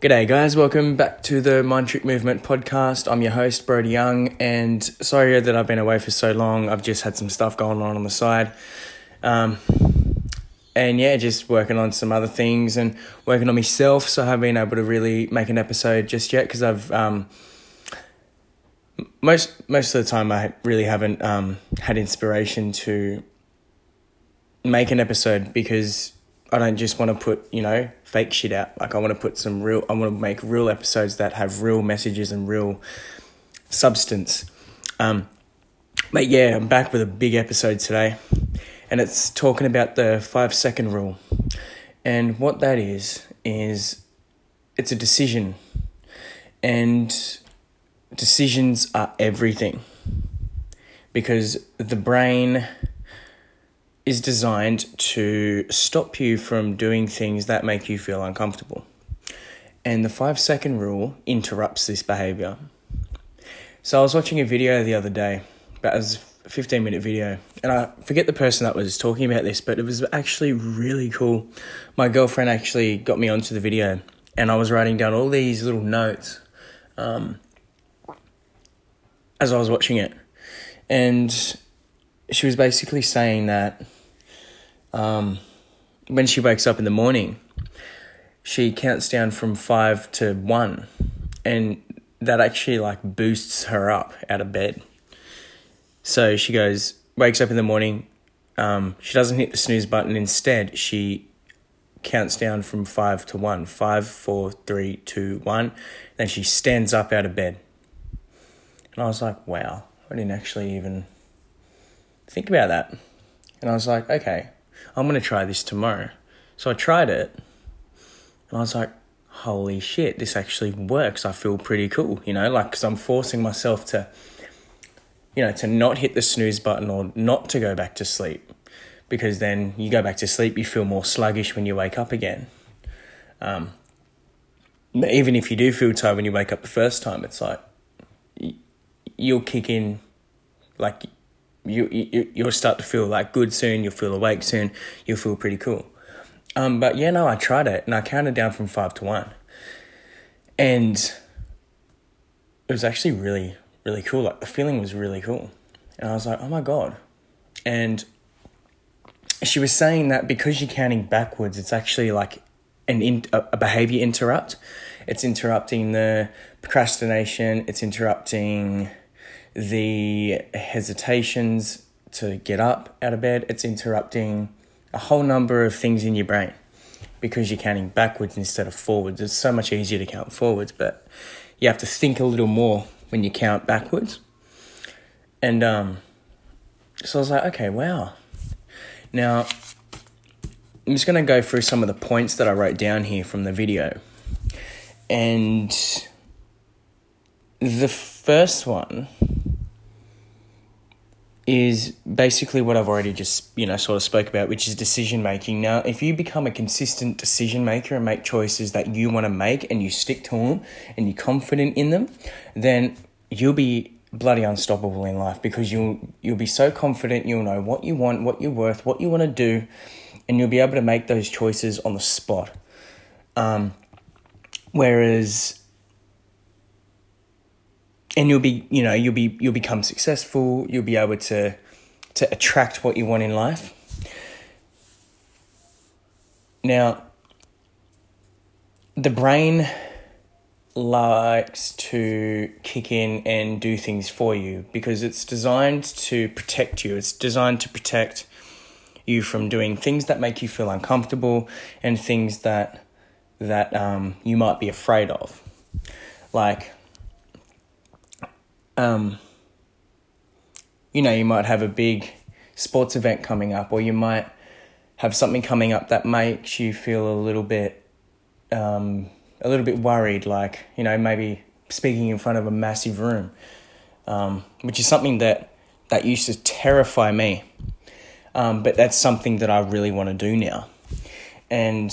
G'day, guys. Welcome back to the Mind Trick Movement podcast. I'm your host, Brody Young, and sorry that I've been away for so long. I've just had some stuff going on on the side. Um, and yeah, just working on some other things and working on myself, so I haven't been able to really make an episode just yet because I've. Um, most most of the time, I really haven't um, had inspiration to make an episode because I don't just want to put, you know, fake shit out. Like I want to put some real I want to make real episodes that have real messages and real substance. Um but yeah, I'm back with a big episode today. And it's talking about the 5 second rule. And what that is is it's a decision. And decisions are everything. Because the brain is designed to stop you from doing things that make you feel uncomfortable. And the five second rule interrupts this behavior. So I was watching a video the other day, about a 15 minute video, and I forget the person that was talking about this, but it was actually really cool. My girlfriend actually got me onto the video, and I was writing down all these little notes um, as I was watching it. And she was basically saying that um, when she wakes up in the morning, she counts down from five to one, and that actually like boosts her up out of bed. So she goes, wakes up in the morning. Um, she doesn't hit the snooze button. Instead, she counts down from five to one. Five, four, three, two, one. Then she stands up out of bed. And I was like, wow, I didn't actually even think about that. And I was like, okay, I'm going to try this tomorrow. So I tried it and I was like, holy shit, this actually works. I feel pretty cool, you know, like, because I'm forcing myself to, you know, to not hit the snooze button or not to go back to sleep. Because then you go back to sleep, you feel more sluggish when you wake up again. Um, even if you do feel tired when you wake up the first time, it's like you'll kick in, like you, you you'll start to feel like good soon. You'll feel awake soon. You'll feel pretty cool. Um, but yeah, no, I tried it and I counted down from five to one, and it was actually really really cool. Like the feeling was really cool, and I was like, oh my god, and she was saying that because you're counting backwards, it's actually like an in, a behavior interrupt. It's interrupting the procrastination. It's interrupting the hesitations to get up out of bed, it's interrupting a whole number of things in your brain because you're counting backwards instead of forwards. It's so much easier to count forwards, but you have to think a little more when you count backwards. And um, so I was like, okay, wow. Now, I'm just going to go through some of the points that I wrote down here from the video. And the first one is basically what I've already just, you know, sort of spoke about, which is decision making. Now, if you become a consistent decision maker and make choices that you want to make and you stick to them and you're confident in them, then you'll be bloody unstoppable in life because you'll you'll be so confident, you'll know what you want, what you're worth, what you want to do, and you'll be able to make those choices on the spot. Um, whereas and you'll be you know you'll be you'll become successful you'll be able to to attract what you want in life. Now the brain likes to kick in and do things for you because it's designed to protect you. It's designed to protect you from doing things that make you feel uncomfortable and things that that um, you might be afraid of. Like um, you know, you might have a big sports event coming up, or you might have something coming up that makes you feel a little bit, um, a little bit worried, like you know, maybe speaking in front of a massive room, um, which is something that that used to terrify me, um, but that's something that I really want to do now, and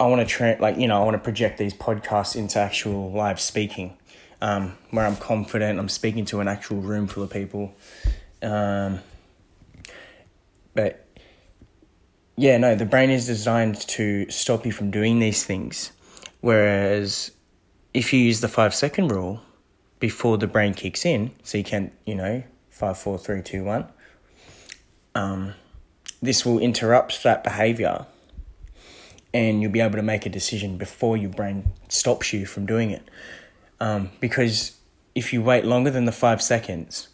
I want to tra- like you know I want to project these podcasts into actual live speaking um, where I'm confident, I'm speaking to an actual room full of people. Um, but yeah, no, the brain is designed to stop you from doing these things. Whereas if you use the five second rule before the brain kicks in, so you can, you know, five, four, three, two, one, um, this will interrupt that behavior and you'll be able to make a decision before your brain stops you from doing it. Um, because if you wait longer than the five seconds,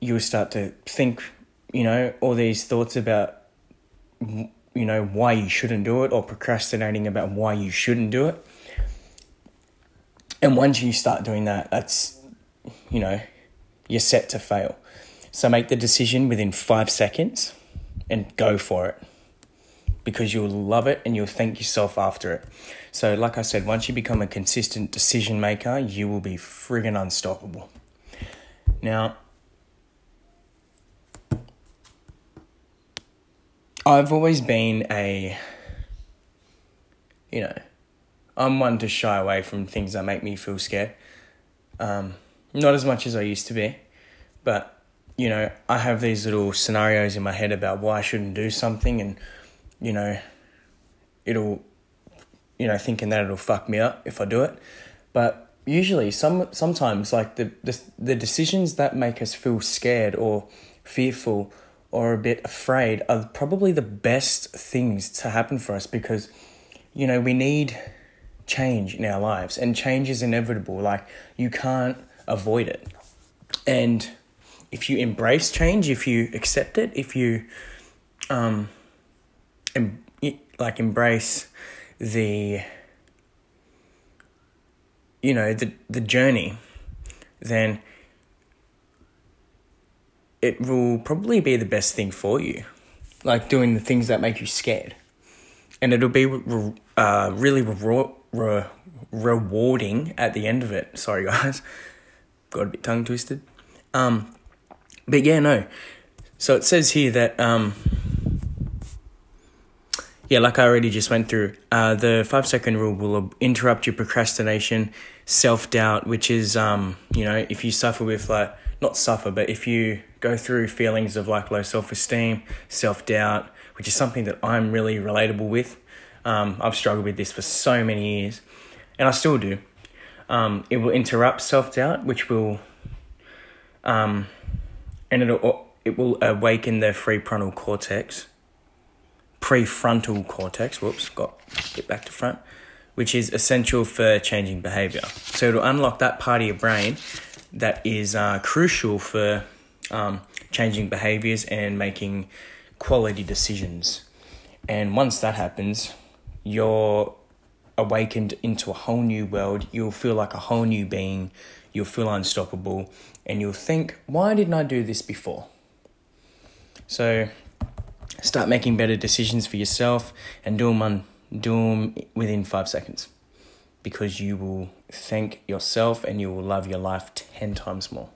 you'll start to think, you know, all these thoughts about, you know, why you shouldn't do it or procrastinating about why you shouldn't do it. And once you start doing that, that's, you know, you're set to fail. So make the decision within five seconds and go for it because you'll love it and you'll thank yourself after it. So, like I said, once you become a consistent decision maker, you will be friggin' unstoppable. Now, I've always been a, you know, I'm one to shy away from things that make me feel scared. Um, not as much as I used to be, but, you know, I have these little scenarios in my head about why I shouldn't do something and you know, it'll, you know, thinking that it'll fuck me up if I do it. But usually, some sometimes like the the, the decisions that make us feel scared or fearful or a bit afraid are probably the best things to happen for us because, you know, we need change in our lives and change is inevitable. Like you can't avoid it. And if you embrace change, if you accept it, if you um, em- like embrace the you know the the journey then it will probably be the best thing for you. Like doing the things that make you scared. And it'll be uh, really re- re- rewarding at the end of it. Sorry guys. Got a bit tongue twisted. Um but yeah no. So it says here that um yeah, like I already just went through, uh, the five second rule will interrupt your procrastination, self doubt, which is, um, you know, if you suffer with like, not suffer, but if you go through feelings of like low self esteem, self doubt, which is something that I'm really relatable with. Um, I've struggled with this for so many years, and I still do. Um, it will interrupt self doubt, which will, um, and it'll it will awaken the prefrontal cortex, prefrontal cortex, whoops, got get back to front, which is essential for changing behavior. So it'll unlock that part of your brain that is uh, crucial for um, changing behaviors and making quality decisions. And once that happens, you're awakened into a whole new world. You'll feel like a whole new being. You'll feel unstoppable. And you'll think, why didn't I do this before? So start making better decisions for yourself and do them, on, do them within five seconds because you will thank yourself and you will love your life 10 times more,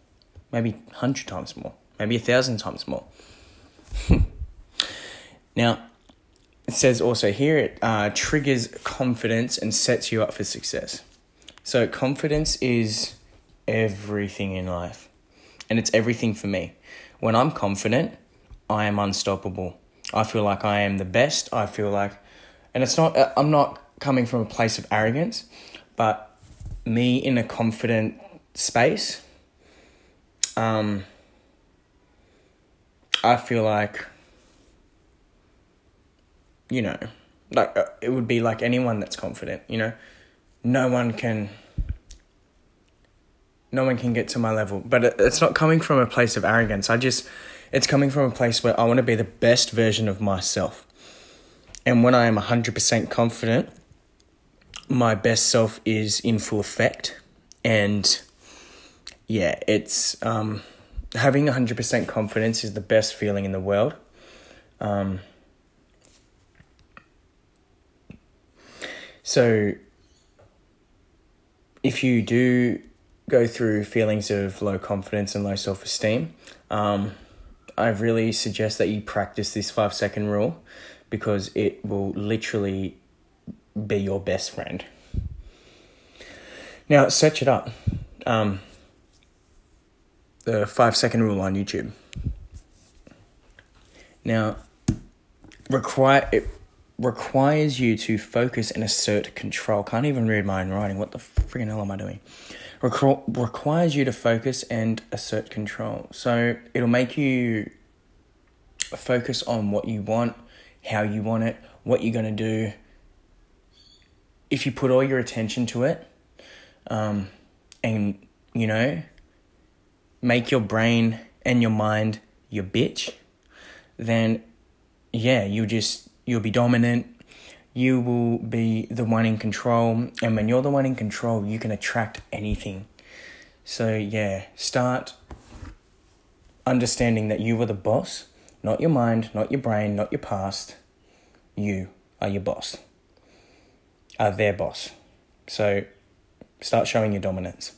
maybe 100 times more, maybe a thousand times more. now, it says also here it uh, triggers confidence and sets you up for success. So, confidence is everything in life, and it's everything for me. When I'm confident, I am unstoppable. I feel like I am the best. I feel like, and it's not, I'm not coming from a place of arrogance, but me in a confident space, um, I feel like, you know, like uh, it would be like anyone that's confident, you know, no one can, no one can get to my level, but it's not coming from a place of arrogance. I just, it's coming from a place where I want to be the best version of myself. And when I am 100% confident, my best self is in full effect. And yeah, it's um, having 100% confidence is the best feeling in the world. Um, so if you do go through feelings of low confidence and low self esteem, um, I really suggest that you practice this five second rule because it will literally be your best friend. Now, search it up. Um, the five second rule on YouTube. Now, require it requires you to focus and assert control. Can't even read my own writing. What the freaking hell am I doing? Requ- requires you to focus and assert control. So it'll make you focus on what you want, how you want it, what you're going to do. If you put all your attention to it, um, and you know, make your brain and your mind your bitch, then yeah, you'll just you'll be dominant. You will be the one in control, and when you're the one in control, you can attract anything. So yeah, start understanding that you are the boss, not your mind, not your brain, not your past. You are your boss. Are their boss. So start showing your dominance.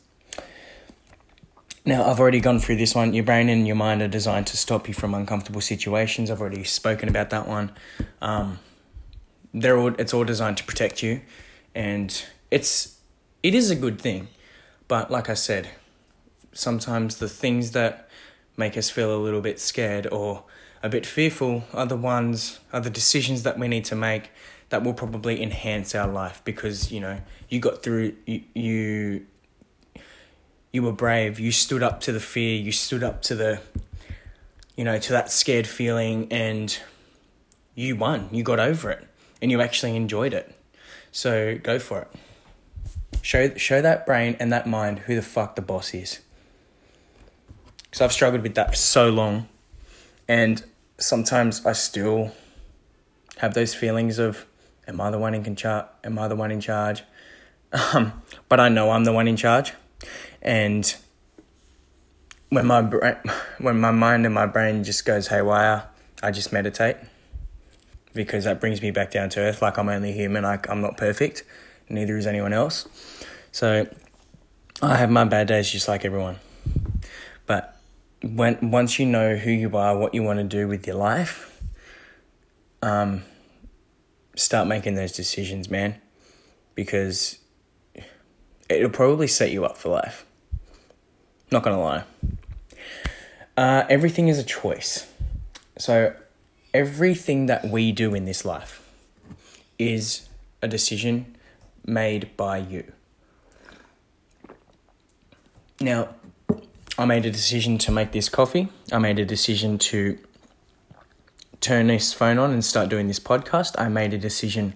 Now, I've already gone through this one. Your brain and your mind are designed to stop you from uncomfortable situations. I've already spoken about that one. Um, they're all, it's all designed to protect you, and it's it is a good thing. But like I said, sometimes the things that make us feel a little bit scared or a bit fearful are the ones are the decisions that we need to make that will probably enhance our life because you know you got through you, you you were brave. You stood up to the fear. You stood up to the, you know, to that scared feeling, and you won. You got over it, and you actually enjoyed it. So go for it. Show show that brain and that mind who the fuck the boss is. Because I've struggled with that for so long, and sometimes I still have those feelings of, am I the one in charge? Am I the one in charge? Um, but I know I'm the one in charge and when my brain, when my mind and my brain just goes haywire, I just meditate because that brings me back down to earth. Like I'm only human. I, I'm not perfect. Neither is anyone else. So I have my bad days just like everyone. But when once you know who you are, what you want to do with your life, um, start making those decisions, man, because it'll probably set you up for life. Not gonna lie. Uh, everything is a choice. So, everything that we do in this life is a decision made by you. Now, I made a decision to make this coffee. I made a decision to turn this phone on and start doing this podcast. I made a decision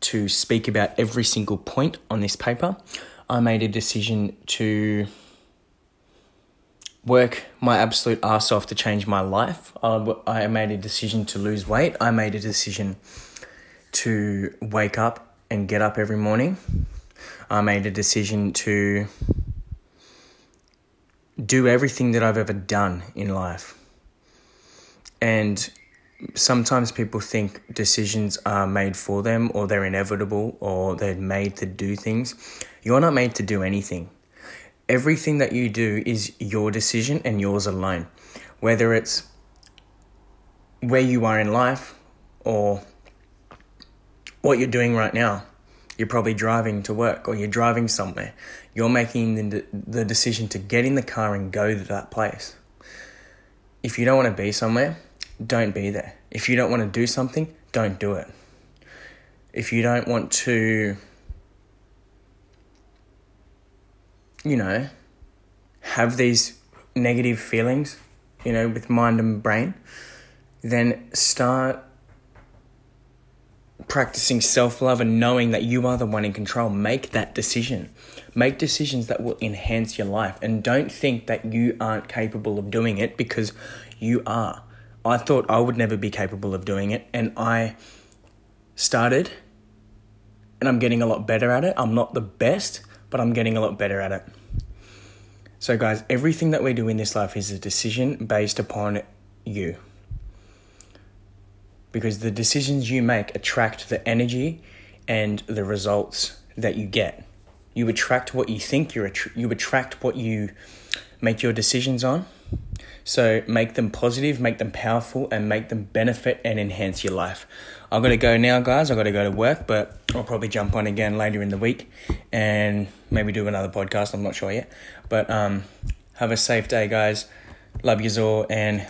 to speak about every single point on this paper. I made a decision to work my absolute ass off to change my life. I I made a decision to lose weight. I made a decision to wake up and get up every morning. I made a decision to do everything that I've ever done in life. And sometimes people think decisions are made for them or they're inevitable or they're made to do things. You're not made to do anything everything that you do is your decision and yours alone. Whether it's where you are in life or what you're doing right now. You're probably driving to work or you're driving somewhere. You're making the, the decision to get in the car and go to that place. If you don't want to be somewhere, don't be there. If you don't want to do something, don't do it. If you don't want to you know, have these negative feelings, you know, with mind and brain, then start practicing self love and knowing that you are the one in control. Make that decision. Make decisions that will enhance your life. And don't think that you aren't capable of doing it because you are. I thought I would never be capable of doing it, and I started, and I'm getting a lot better at it. I'm not the best, but I'm getting a lot better at it. So, guys, everything that we do in this life is a decision based upon you. Because the decisions you make attract the energy and the results that you get. You attract what you think, you're. you attract what you make your decisions on. So make them positive, make them powerful, and make them benefit and enhance your life. I've got to go now, guys. I've got to go to work, but I'll probably jump on again later in the week and maybe do another podcast. I'm not sure yet. But um, have a safe day, guys. Love you all, and